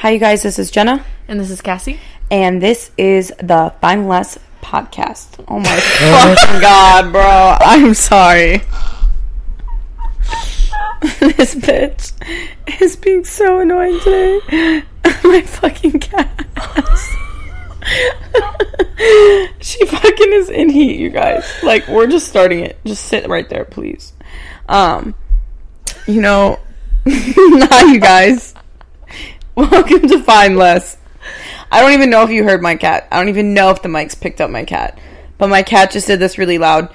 Hi, you guys. This is Jenna, And this is Cassie. and this is the Find Less podcast. Oh my fucking god, bro! I'm sorry. this bitch is being so annoying today. my fucking cat. she fucking is in heat, you guys. Like we're just starting it. Just sit right there, please. Um, you know, hi, you guys. Welcome to Find Less. I don't even know if you heard my cat. I don't even know if the mics picked up my cat. But my cat just did this really loud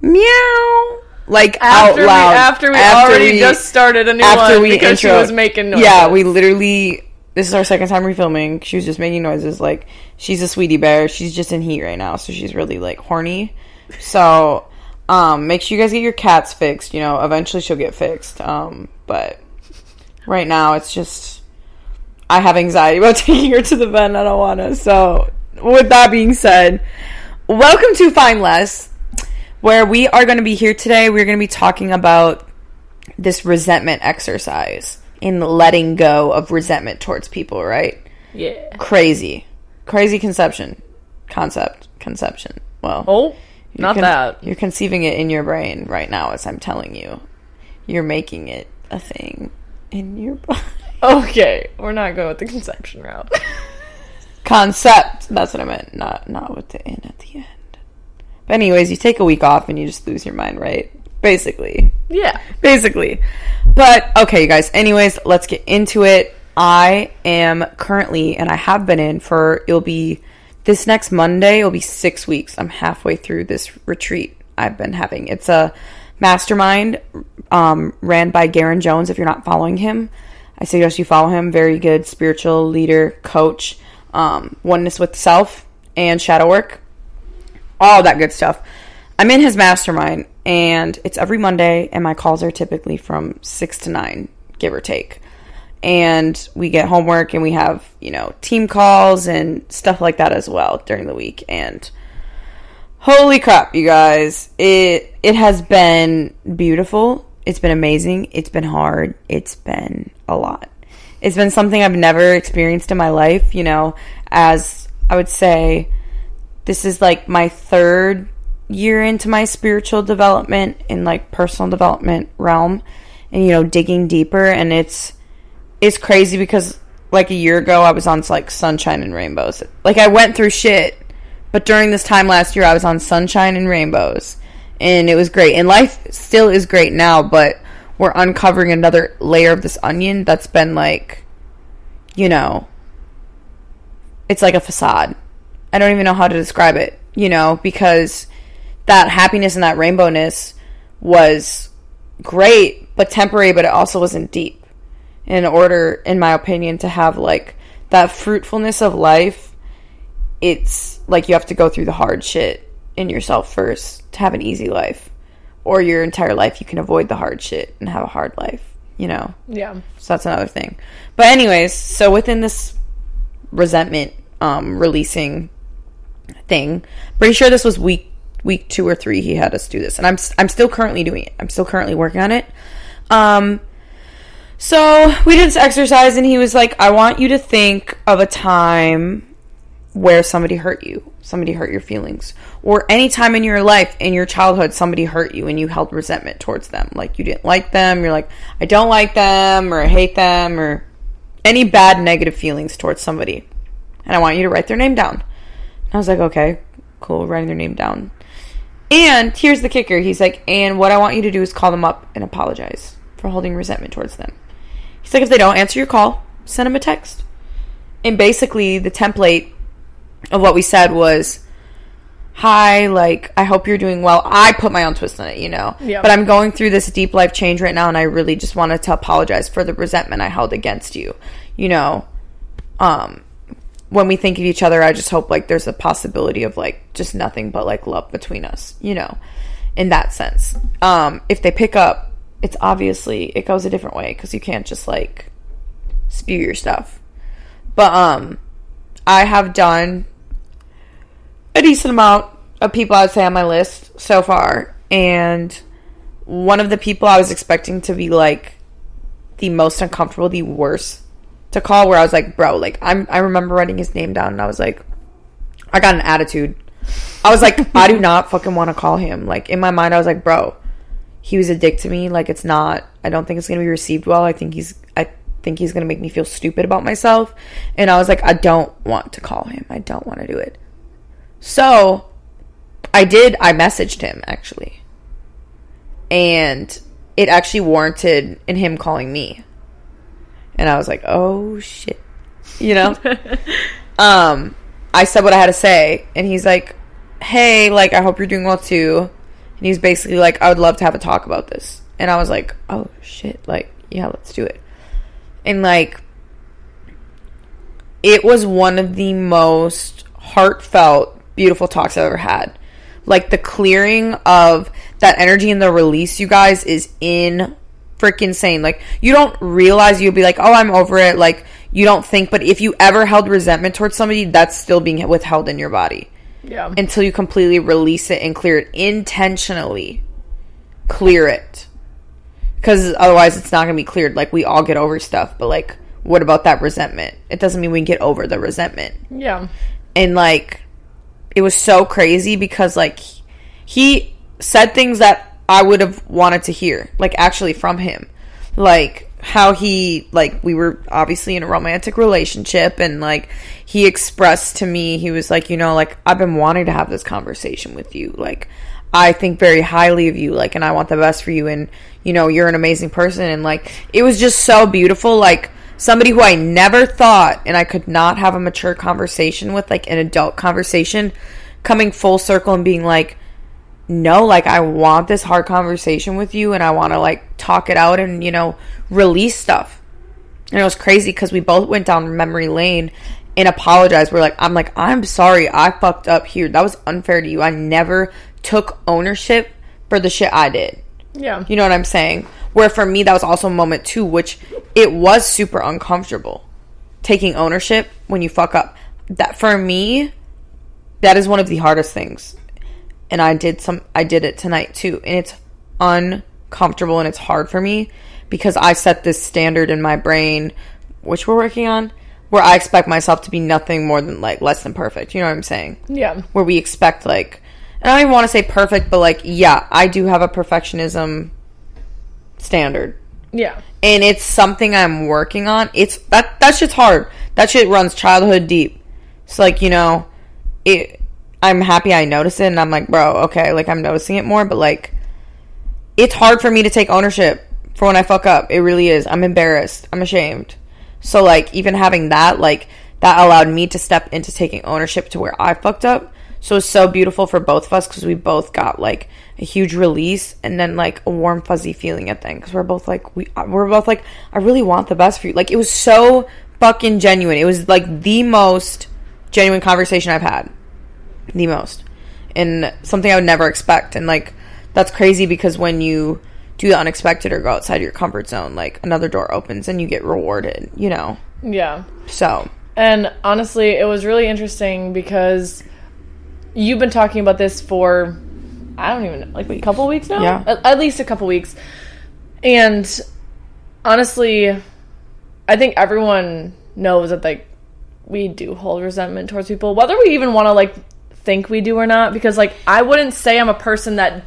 meow. Like After out loud. we after we already just started a new after one we because she intro- was making noises. Yeah, we literally this is our second time refilming. She was just making noises like she's a sweetie bear. She's just in heat right now, so she's really like horny. So um make sure you guys get your cats fixed, you know, eventually she'll get fixed. Um but right now it's just I have anxiety about taking her to the vet and I don't wanna. So with that being said, welcome to Find Less, where we are gonna be here today. We're gonna be talking about this resentment exercise in letting go of resentment towards people, right? yeah. Crazy. Crazy conception. Concept. Conception. Well, Oh, not con- that. You're conceiving it in your brain right now as I'm telling you. You're making it a thing in your body. Okay, we're not going with the conception route. Concept. That's what I meant. Not not with the in at the end. But anyways, you take a week off and you just lose your mind, right? Basically. yeah. basically. But okay, you guys. Anyways, let's get into it. I am currently, and I have been in for. It'll be this next Monday. It'll be six weeks. I'm halfway through this retreat I've been having. It's a mastermind um, ran by Garen Jones. If you're not following him, I suggest you follow him. Very good spiritual leader, coach, um, oneness with self, and shadow work all that good stuff. I'm in his mastermind, and it's every Monday, and my calls are typically from six to nine, give or take. And we get homework, and we have you know team calls and stuff like that as well during the week. And holy crap, you guys, it it has been beautiful. It's been amazing. It's been hard. It's been a lot. It's been something I've never experienced in my life. You know, as I would say this is like my third year into my spiritual development and like personal development realm and you know digging deeper and it's it's crazy because like a year ago I was on like sunshine and rainbows. Like I went through shit, but during this time last year I was on sunshine and rainbows and it was great. And life still is great now, but we're uncovering another layer of this onion that's been like you know it's like a facade. I don't even know how to describe it, you know, because that happiness and that rainbowness was great, but temporary, but it also wasn't deep. In order, in my opinion, to have like that fruitfulness of life, it's like you have to go through the hard shit in yourself first to have an easy life. Or your entire life, you can avoid the hard shit and have a hard life, you know? Yeah. So that's another thing. But anyways, so within this resentment um releasing thing, pretty sure this was week week 2 or 3 he had us do this. And I'm I'm still currently doing it. I'm still currently working on it. Um so we did this exercise and he was like, "I want you to think of a time where somebody hurt you, somebody hurt your feelings, or any time in your life, in your childhood, somebody hurt you and you held resentment towards them. Like you didn't like them, you're like, I don't like them, or I hate them, or any bad negative feelings towards somebody. And I want you to write their name down. And I was like, okay, cool, writing their name down. And here's the kicker he's like, and what I want you to do is call them up and apologize for holding resentment towards them. He's like, if they don't answer your call, send them a text. And basically, the template of what we said was hi like i hope you're doing well. I put my own twist on it you know? Yeah. but i'm going through this deep life change right now and i really just wanted to apologize for the resentment i held against you you know? Um when we think of each other i just hope like there's a possibility of like just nothing but like love between us you know in that sense. Um if they pick up it's obviously it goes a different way because you can't just like spew your stuff. But um i have done a decent amount of people I would say on my list so far, and one of the people I was expecting to be like the most uncomfortable, the worst to call where I was like, bro, like I'm I remember writing his name down and I was like I got an attitude. I was like, I do not fucking want to call him. Like in my mind I was like, bro, he was a dick to me. Like it's not I don't think it's gonna be received well. I think he's I think he's gonna make me feel stupid about myself. And I was like, I don't want to call him. I don't want to do it. So I did I messaged him actually. And it actually warranted in him calling me. And I was like, "Oh shit." You know? um I said what I had to say and he's like, "Hey, like I hope you're doing well too." And he's basically like, "I would love to have a talk about this." And I was like, "Oh shit, like yeah, let's do it." And like it was one of the most heartfelt, beautiful talks I've ever had. Like the clearing of that energy and the release you guys is in freaking insane like you don't realize you'll be like oh i'm over it. Like you don't think but if you ever held resentment towards somebody that's still being withheld in your body. Yeah. until you completely release it and clear it. Intentionally clear it. Because otherwise it's not going to be cleared. Like we all get over stuff but like what about that resentment? It doesn't mean we get over the resentment. Yeah. and like it was so crazy because like he said things that I would have wanted to hear like actually from him. Like how he like we were obviously in a romantic relationship and like he expressed to me he was like you know like I've been wanting to have this conversation with you. Like I think very highly of you like and I want the best for you. And you know you're an amazing person. And like it was just so beautiful. Like somebody who I never thought and I could not have a mature conversation with, like an adult conversation, coming full circle and being like, no, like I want this hard conversation with you and I want to like talk it out and, you know, release stuff. And it was crazy because we both went down memory lane and apologized. We're like, I'm like, I'm sorry, I fucked up here. That was unfair to you. I never took ownership for the shit I did. Yeah. You know what I'm saying? Where for me, that was also a moment too, which it was super uncomfortable taking ownership when you fuck up. That for me, that is one of the hardest things. And I did some, I did it tonight too. And it's uncomfortable and it's hard for me because I set this standard in my brain, which we're working on, where I expect myself to be nothing more than like less than perfect. You know what I'm saying? Yeah. where we expect like and I don't even want to say perfect, but like yeah, I do have a perfectionism standard. Yeah. And it's something I'm working on. It's that that shit's hard. That shit runs childhood deep. It's like, you know, it I'm happy I notice it and I'm like, bro, okay, like I'm noticing it more, but like it's hard for me to take ownership for when I fuck up. It really is. I'm embarrassed. I'm ashamed. So like even having that, like that allowed me to step into taking ownership to where I fucked up. So it's so beautiful for both of us because we both got like a huge release and then like a warm fuzzy feeling at thing because we're both like we we're both like I really want the best for you. Like it was so fucking genuine. It was like the most genuine conversation I've had, the most, and something I would never expect. And like that's crazy because when you do the unexpected or go outside your comfort zone, like another door opens and you get rewarded. You know, Yeah. so And honestly, it was really interesting because you've been talking about this for I don't even know like a couple weeks now. Yeah. At, at least a couple weeks. And honestly, I think everyone knows that like we do hold resentment towards people, whether we even want to like think we do or not. Because like I wouldn't say I'm a person that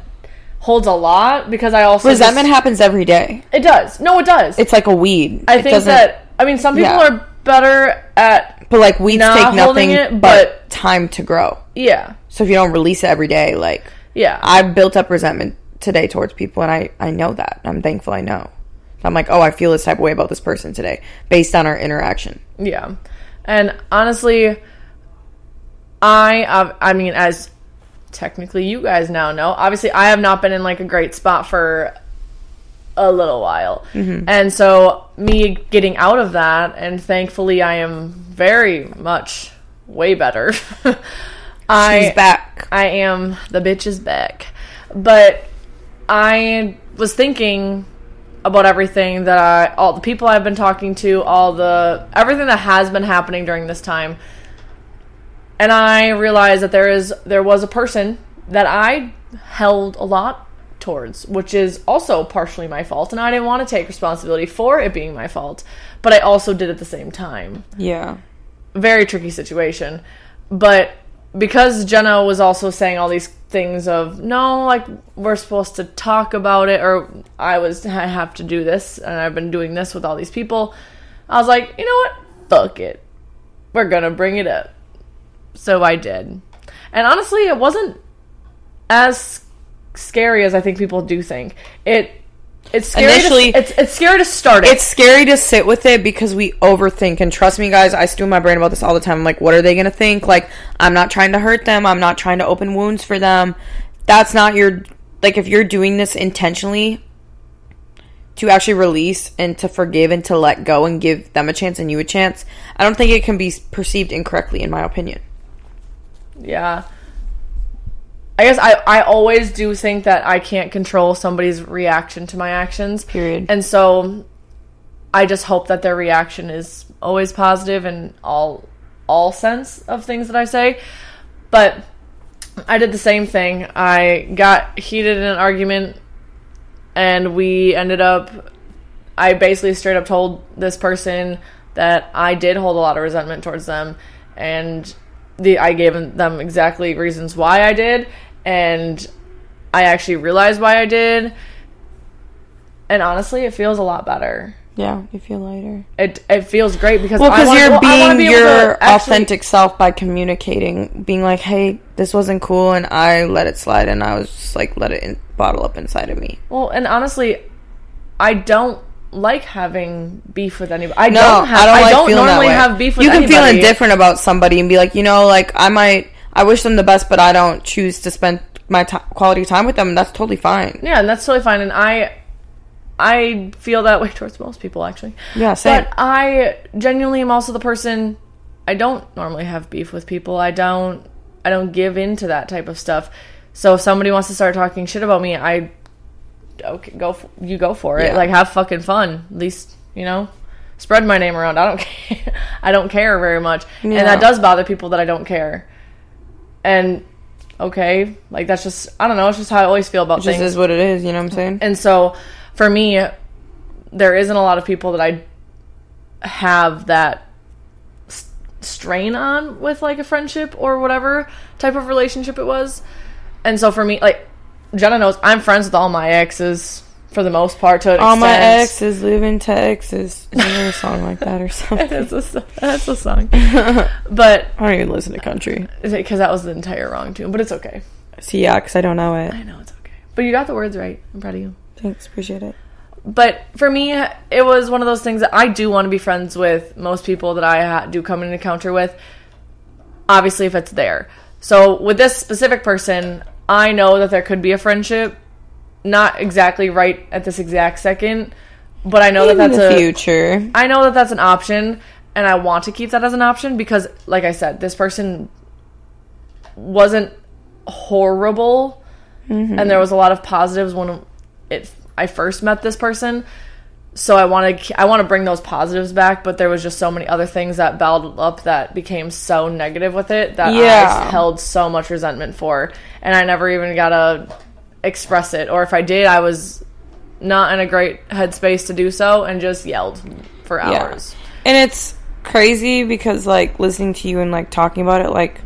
holds a lot because I also just- resentment happens every day. it does. No, it does. It's like a weed. I It think that I mean some people Yeah. are better at but like weeds not take nothing it, but, but- time to grow. yeah So if you don't release it every day, like yeah I've built up resentment today towards people, and I I know that. I'm thankful I know. I'm like, oh, I feel this type of way about this person today based on our interaction. Yeah. And honestly, I I mean as technically you guys now know, obviously I have not been in like a great spot for a little while. Mm-hmm. And so me getting out of that and thankfully I am very much way better. I She's back. I am the bitch is back. But I was thinking about everything that I all the people I've been talking to, all the everything that has been happening during this time. And I realized that there is there was a person that I held a lot towards, which is also partially my fault. And I didn't want to take responsibility for it being my fault, but I also did at the same time. Yeah. Very tricky situation. But because Jenna was also saying all these things of no, like we're supposed to talk about it, or I was I have to do this, and I've been doing this with all these people. I was like, you know what? Fuck it. We're gonna bring it up. So I did. And honestly, it wasn't as scary as I think people do think. It it's scary. Initially- to, it's it's scary to start it. It's scary to sit with it because we overthink. And trust me, guys, I stew my brain about this all the time. I'm like, what are they going to think? Like, I'm not trying to hurt them. I'm not trying to open wounds for them. That's not your. Like, if you're doing this intentionally to actually release and to forgive and to let go and give them a chance and you a chance, I don't think it can be perceived incorrectly, in my opinion. Yeah. I guess I, I always do think that I can't control somebody's reaction to my actions. Period. And so I just hope that their reaction is always positive in all all sense of things that I say. But I did the same thing. I got heated in an argument and we ended up I basically straight up told this person that I did hold a lot of resentment towards them and the I gave them exactly reasons why I did and I actually realized why I did and honestly it feels a lot better. Yeah, you feel lighter. It it feels great because Well, because you're well, being be your actually- authentic self by communicating, being like, "Hey, this wasn't cool," and I let it slide, and I was just like, let it in, bottle up inside of me. Well, and honestly, I don't like having beef with anybody. I No, don't have. I don't like feeling normally have beef with you can feel indifferent about somebody and be like, you know, like I might, I wish them the best, but I don't choose to spend my ti quality time with them. And that's totally fine. Yeah, and that's totally fine. And I, I feel that way towards most people actually. Yeah, same. But I genuinely am also the person. I don't normally have beef with people. I don't. I don't give into that type of stuff. So if somebody wants to start talking shit about me, I okay go. For, you go for it. Yeah. Like have fucking fun. At least you know. Spread my name around. I don't care. I don't care very much, yeah. and that does bother people that I don't care. And okay, like that's just I don't know. It's just how I always feel about It just things. is what it is. You know what I'm saying? And so for me, there isn't a lot of people that I have that s- strain on with like a friendship or whatever type of relationship it was. And so for me, like Jenna knows I'm friends with all my exes for the most part to an All my exes live in Texas. Is there a song like that or something? that's, a, that's a song. but I don't even listen to country. because that was the entire wrong tune, but it's okay. See, yeah, because I don't know it. I know it's okay. But you got the words right. I'm proud of you. Thanks, appreciate it. but for me it was one of those things that i do want to be friends with most people that i ha- do come in encounter with obviously if it's there so with this specific person i know that there could be a friendship not exactly right at this exact second but i know that that's a future. I know that that's an option, and I want to keep that as an option because, like I said, this person wasn't horrible, mm-hmm. and there was a lot of positives when it I first met this person. So I want to I want to bring those positives back, but there was just so many other things that belled up that became so negative with it that Yeah. I held so much resentment for, and I never even got to express it. Or if I did, I was not in a great headspace to do so and just yelled for Yeah. hours. And it's crazy because like listening to you and like talking about it, like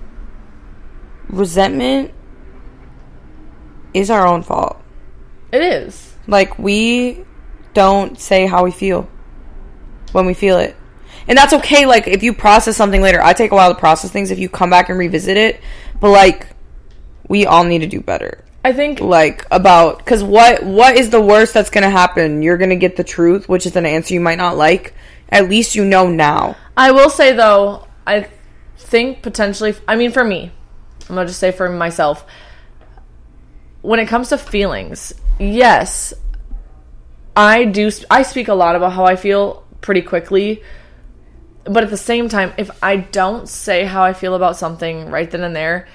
resentment is our own fault. It is. Like we don't say how we feel when we feel it. And that's okay, like if you process something later. I take a while to process things if you come back and revisit it. But like we all need to do better. I think Like about because what what is the worst that's gonna happen? You're gonna get the truth, which is an answer you might not like. At least you know now. I will say though, I think potentially. I mean, for me, I'm gonna just say for myself. When it comes to feelings, yes, I do. I speak a lot about how I feel pretty quickly, but at the same time, if I don't say how I feel about something right then and there,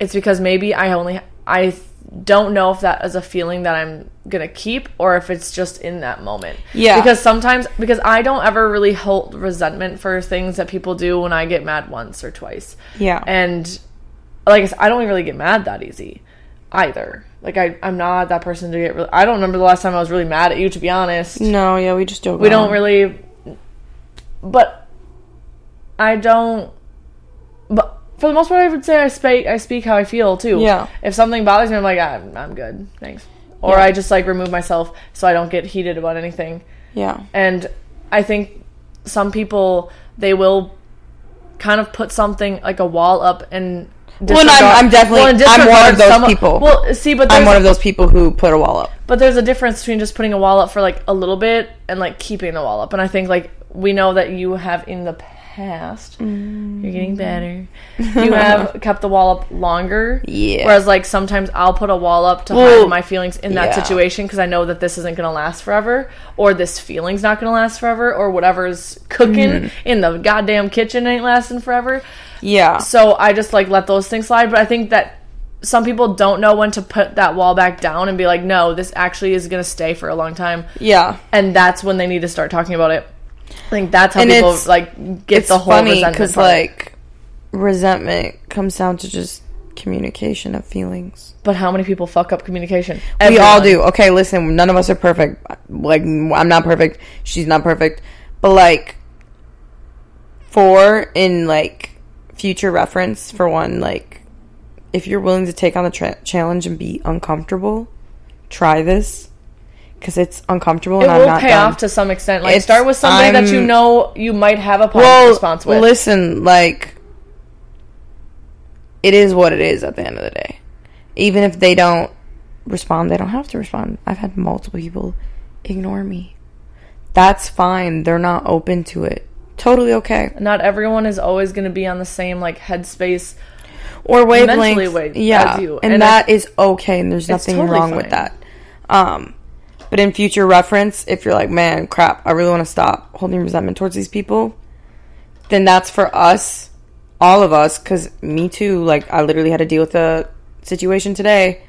it's because maybe I only I don't know if that is a feeling that I'm gonna keep or if it's just in that moment. Yeah. Because sometimes because I don't ever really hold resentment for things that people do when I get mad once or twice. Yeah. And like I said, I don't really get mad that easy either. Like I, I'm not that person to get. Really, I don't remember the last time I was really mad at you. To be honest, No, yeah, we just don't. we don't really. But I don't. But for the most part, I would say I speak. I speak how I feel too. Yeah. If something bothers me, I'm like, I'm, I'm good, thanks. Or Yeah. I just like remove myself so I don't get heated about anything. Yeah. And I think some people they will kind of put something like a wall up and. Well, I'm- I'm definitely- and I'm one of those some- people. Well, see, but I'm one of those people who put a wall up. but there's a difference between just putting a wall up for like a little bit and like keeping the wall up. And I think like we know that you have in the past, you're getting better. You have kept the wall up longer. Yeah. Whereas like sometimes I'll put a wall up to hide my feelings in that yeah. situation because I know that this isn't going to last forever, or this feeling's not going to last forever, or whatever's cooking Mm-hmm. in the goddamn kitchen ain't lasting forever. Yeah. So I just like let those things slide. But I think that some people don't know when to put that wall back down and be like, no, this actually is going to stay for a long time. Yeah. And that's when they need to start talking about it. I think that's how And people like get It's the whole funny resentment because like resentment comes down to just communication of feelings. but how many people fuck up communication? We all do. Okay, listen, none of us are perfect. Like I'm not perfect. She's not perfect. But like for in like future reference for one like if you're willing to take on the tra- challenge and be uncomfortable, try this cuz it's uncomfortable It and I'm will not pay done. off to some extent. Like It's- start with somebody that you I'm- know you might have a positive well, response with. listen, like it is what it is at the end of the day. Even if they don't respond, they don't have to respond. I've had multiple people ignore me. That's fine. They're not open to it. Totally okay. Not everyone is always going to be on the same like headspace. Or wavelength. Wa- yeah. as you. And, And that is okay and there's nothing totally wrong with fine. that. Um but in future reference, if you're like, man, crap, I really want to stop holding resentment towards these people, then that's for us, all of us, because me too. Like, I literally had to deal with a situation today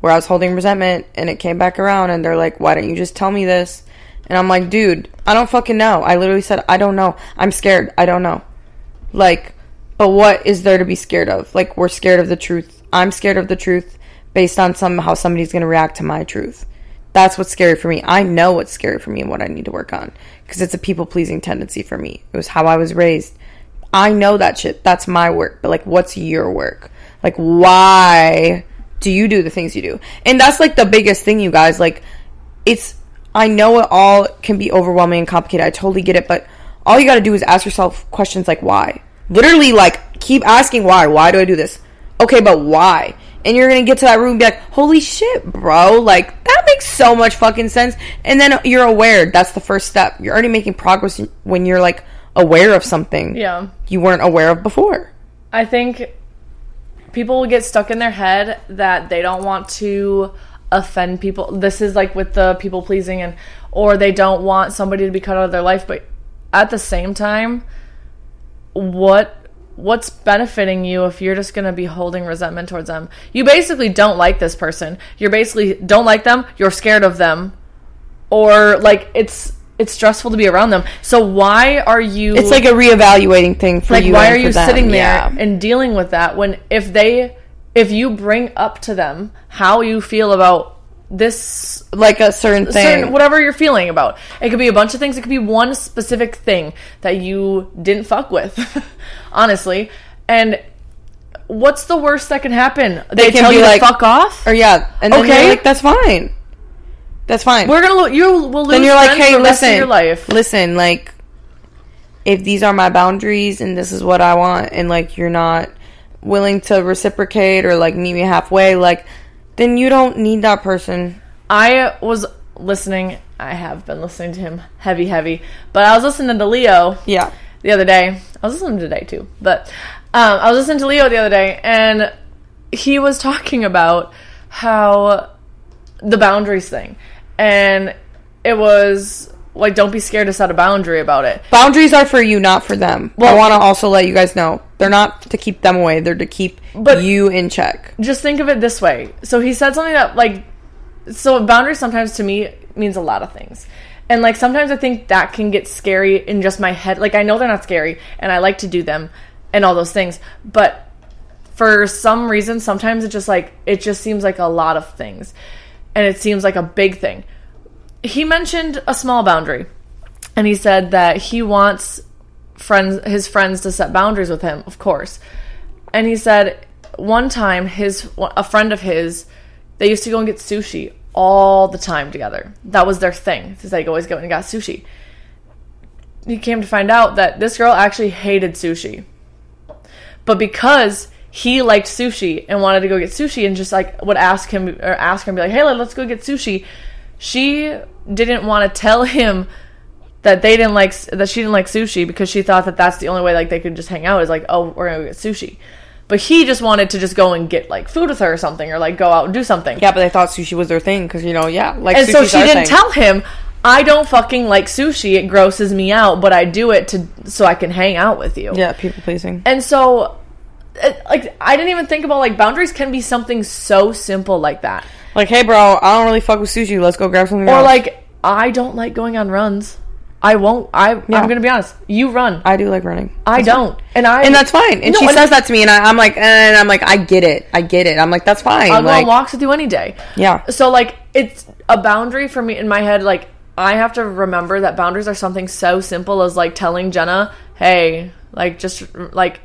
where I was holding resentment and it came back around, and they're like, why don't you just tell me this? And I'm like, dude, I don't fucking know. I literally said, I don't know. I'm scared. I don't know. Like, but what is there to be scared of? Like, we're scared of the truth. I'm scared of the truth based on some how somebody's going to react to my truth. That's what's scary for me. I know what's scary for me and what I need to work on because it's a people pleasing tendency for me. It was how I was raised. I know that shit. That's my work. But like, what's your work? Like, why do you do the things you do? And that's like the biggest thing, you guys. Like, it's, I know it all can be overwhelming and complicated. I totally get it. But all you got to do is ask yourself questions like, why? Literally, like, keep asking why. Why do I do this? Okay, but why? And you're gonna get to that room and be like, holy shit, bro. Like, that makes so much fucking sense. And then you're aware. That's the first step. You're already making progress when you're like aware of something Yeah. you weren't aware of before. I think people will get stuck in their head that they don't want to offend people. This is like with the people pleasing and or they don't want somebody to be cut out of their life, but at the same time, what what's benefiting you if you're just going to be holding resentment towards them? You basically don't like this person. You're basically don't like them, you're scared of them. Or like it's it's stressful to be around them. So why are you It's like a reevaluating thing for like you. why are you them. sitting there Yeah. and dealing with that when if they if you bring up to them how you feel about this like a certain thing? certain whatever you're feeling about it could be a bunch of things it could be one specific thing that you didn't fuck with honestly and what's the worst that can happen they, can tell be you like- fuck off or yeah, and then Okay. like, that's fine. That's fine. we're gonna lo- you will lose then you're like, hey, for the rest of listen, your life listen, like, if these are my boundaries and this is what I want, and like you're not willing to reciprocate or like meet me halfway, like, then you don't need that person. I was listening. I have been listening to him heavy, heavy. But I was listening to Leo Yeah, the other day. I was listening today too, but um, I was listening to Leo the other day, and he was talking about how the boundaries thing, and it was like, don't be scared to set a boundary about it. boundaries are for you, not for them. I want to also let you guys know they're not to keep them away; they're to keep But- you in check. just think of it this way. So he said something that like so boundaries sometimes to me means a lot of things. And like sometimes I think that can get scary in just my head. Like I know they're not scary and I like to do them and all those things, but for some reason, sometimes it just like it just seems like a lot of things, and it seems like a big thing. He mentioned a small boundary, and he said that he wants friends, his friends, to set boundaries with him, of course. And he said one time his a friend of his, they used to go and get sushi all the time together. That was their thing. They always go and got sushi. He came to find out that this girl actually hated sushi. But because he liked sushi and wanted to go get sushi and just like would ask him or ask her and be like, "Hey, let's go get sushi." She didn't want to tell him that they didn't like that she didn't like sushi because she thought that that's the only way like they could just hang out is like, "Oh, we're going to get sushi." But he just wanted to just go and get like food with her or something or like go out and do something. Yeah, but they thought sushi was their thing because you know, yeah, like And so she didn't thing. tell him, I don't fucking like sushi. It grosses me out, but I do it to so I can hang out with you. Yeah, people pleasing. And so it, like I didn't even think about like boundaries can be something so simple like that. Like, hey, bro, I don't really fuck with sushi. Let's go grab something. Or else. like I don't like going on runs. I won't. I Yeah. I'm gonna be honest. You run. I do like running, I don't. And I and that's fine. And No, she and says that to me, and I, I'm like, eh, and I'm like, I get it, I get it. I'm like, that's fine. I'll go like, on walks with you any day. yeah, So like it's a boundary for me in my head. Like I have to remember that boundaries are something so simple as like telling Jenna, "Hey, like just like."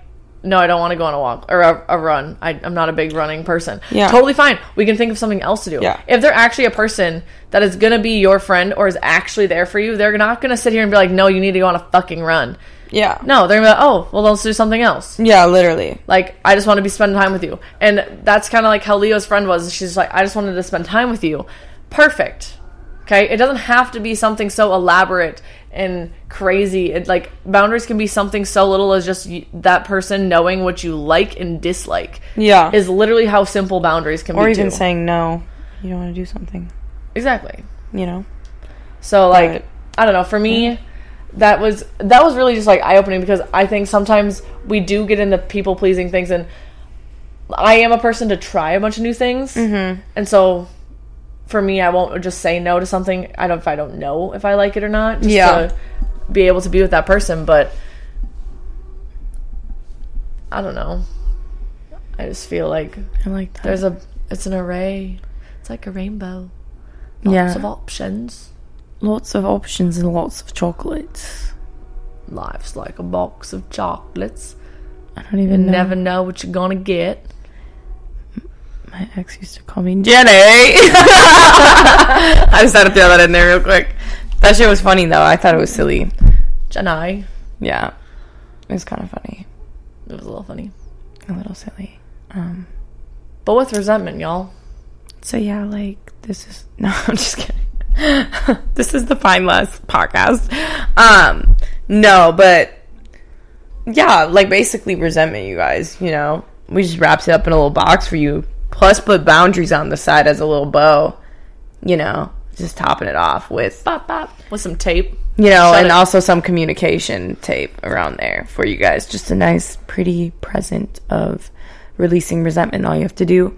No, I don't want to go on a walk or a, a run. I, I'm not a big running person. Yeah. Totally fine. We can think of something else to do. Yeah. If they're actually a person that is going to be your friend or is actually there for you, they're not going to sit here and be like, no, you need to go on a fucking run. yeah, No, they're going to be like, oh, well, let's do something else. yeah, literally. Like, I just want to be spending time with you. And that's kind of like how Leo's friend was. She's like, I just wanted to spend time with you. Perfect. Okay? It doesn't have to be something so elaborate and crazy. It like boundaries can be something so little as just y- that person knowing what you like and dislike. Yeah, Is literally how simple boundaries can or be. Or even too. saying no, you don't want to do something. exactly. You know, So like Right. I don't know, for me that was that was really just like eye opening because I think sometimes we do get into people pleasing things and I am a person to try a bunch of new things. Mm-hmm. And so for me I won't just say no to something I don't if I don't know if I like it or not just Yeah. to be able to be with that person but I don't know. I just feel like I like that. there's a it's an array. It's like a rainbow. Lots Yeah. of options. lots of options and lots of chocolates. Life's like a box of chocolates. I don't You even know. never know what you're gonna get. My ex used to call me Jenny. I just had to throw that in there real quick. That shit was funny though. I thought it was silly. Janai. Yeah, it was kind of funny, It was a little funny. a little silly. Um, But with resentment, y'all. so yeah, like this is no, I'm just kidding. this is the Fine Less podcast. Um, no, but yeah, like basically resentment, you guys. You know, we just wrapped it up in a little box for you. Plus, put boundaries on the side as a little bow. You know, just topping it off with Bop, bop. With some tape. you know, Shut and it. also some communication tape around there for you guys. Just a nice, pretty present of releasing resentment. All you have to do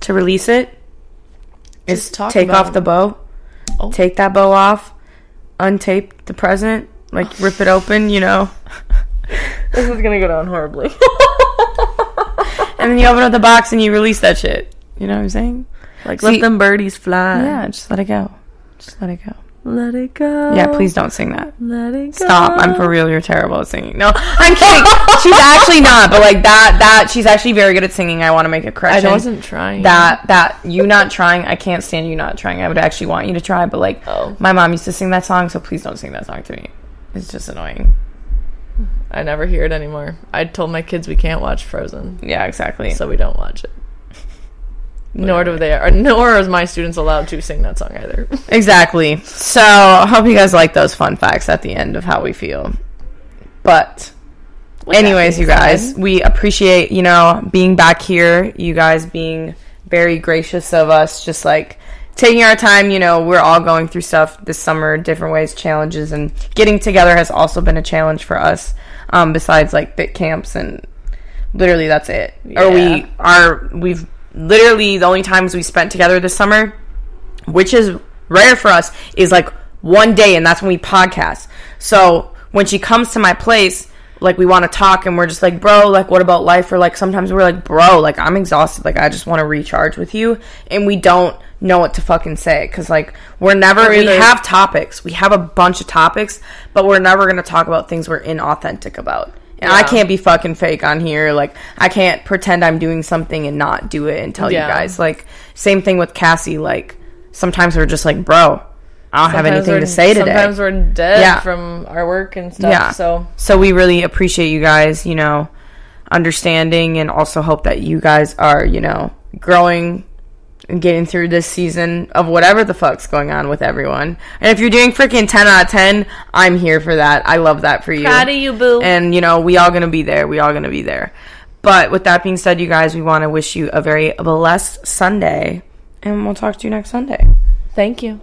to release it is take off the bow, Oh. take that bow off, untape the present, like rip it open, you know, This is gonna go down horribly. and then you open up the box and you release that shit. You know what I'm saying? like, See- let them birdies fly. Yeah, just let it go. Just let it go. Let it go. Yeah, please don't sing that. Let it go. Stop. I'm for real. You're terrible at singing. No, I'm kidding. she's actually not, but like that, that, she's actually very good at singing. I want to make a correction. I wasn't trying. That, that, you not trying, I can't stand you not trying. I would actually want you to try, but like, Oh. my mom used to sing that song, so please don't sing that song to me. It's just annoying. I never hear it anymore. I told my kids we can't watch Frozen, Yeah, exactly. so we don't watch it. Nor do they, or nor is my students allowed to sing that song either. Exactly. So, I hope you guys like those fun facts at the end of how we feel. But, anyways, you guys, said- we appreciate, you know, being back here, you guys being very gracious of us, just like taking our time. You know, we're all going through stuff this summer, different ways, challenges, and getting together has also been a challenge for us, um, besides like bit camps and literally that's it. Or we are, we've literally the only times we spent together this summer which is rare for us, is like one day, and that's when we podcast. So when she comes to my place, like we want to talk and we're just like, bro, like what about life? Or like sometimes we're like, bro, like I'm exhausted, like I just want to recharge with you, and we don't know what to fucking say because like we're never we either- have topics, we have a bunch of topics, but we're never gonna talk about things we're inauthentic about. And I can't be fucking fake on here. Like I can't pretend I'm doing something and not do it and tell Yeah. you guys. Like same thing with Cassie. Like sometimes we're just like, bro, I don't have anything to say today. Sometimes we're dead Yeah. from our work and stuff. Yeah. So So we really appreciate you guys, you know, understanding and also hope that you guys are, you know, growing getting through this season of whatever the fuck's going on with everyone. And if you're doing freaking 10 out of 10, I'm here for that. I love that for you. proud of you, boo. And, you know, we all going to be there. We all going to be there. But with that being said, you guys, we want to wish you a very blessed Sunday. And we'll talk to you next Sunday. Thank you.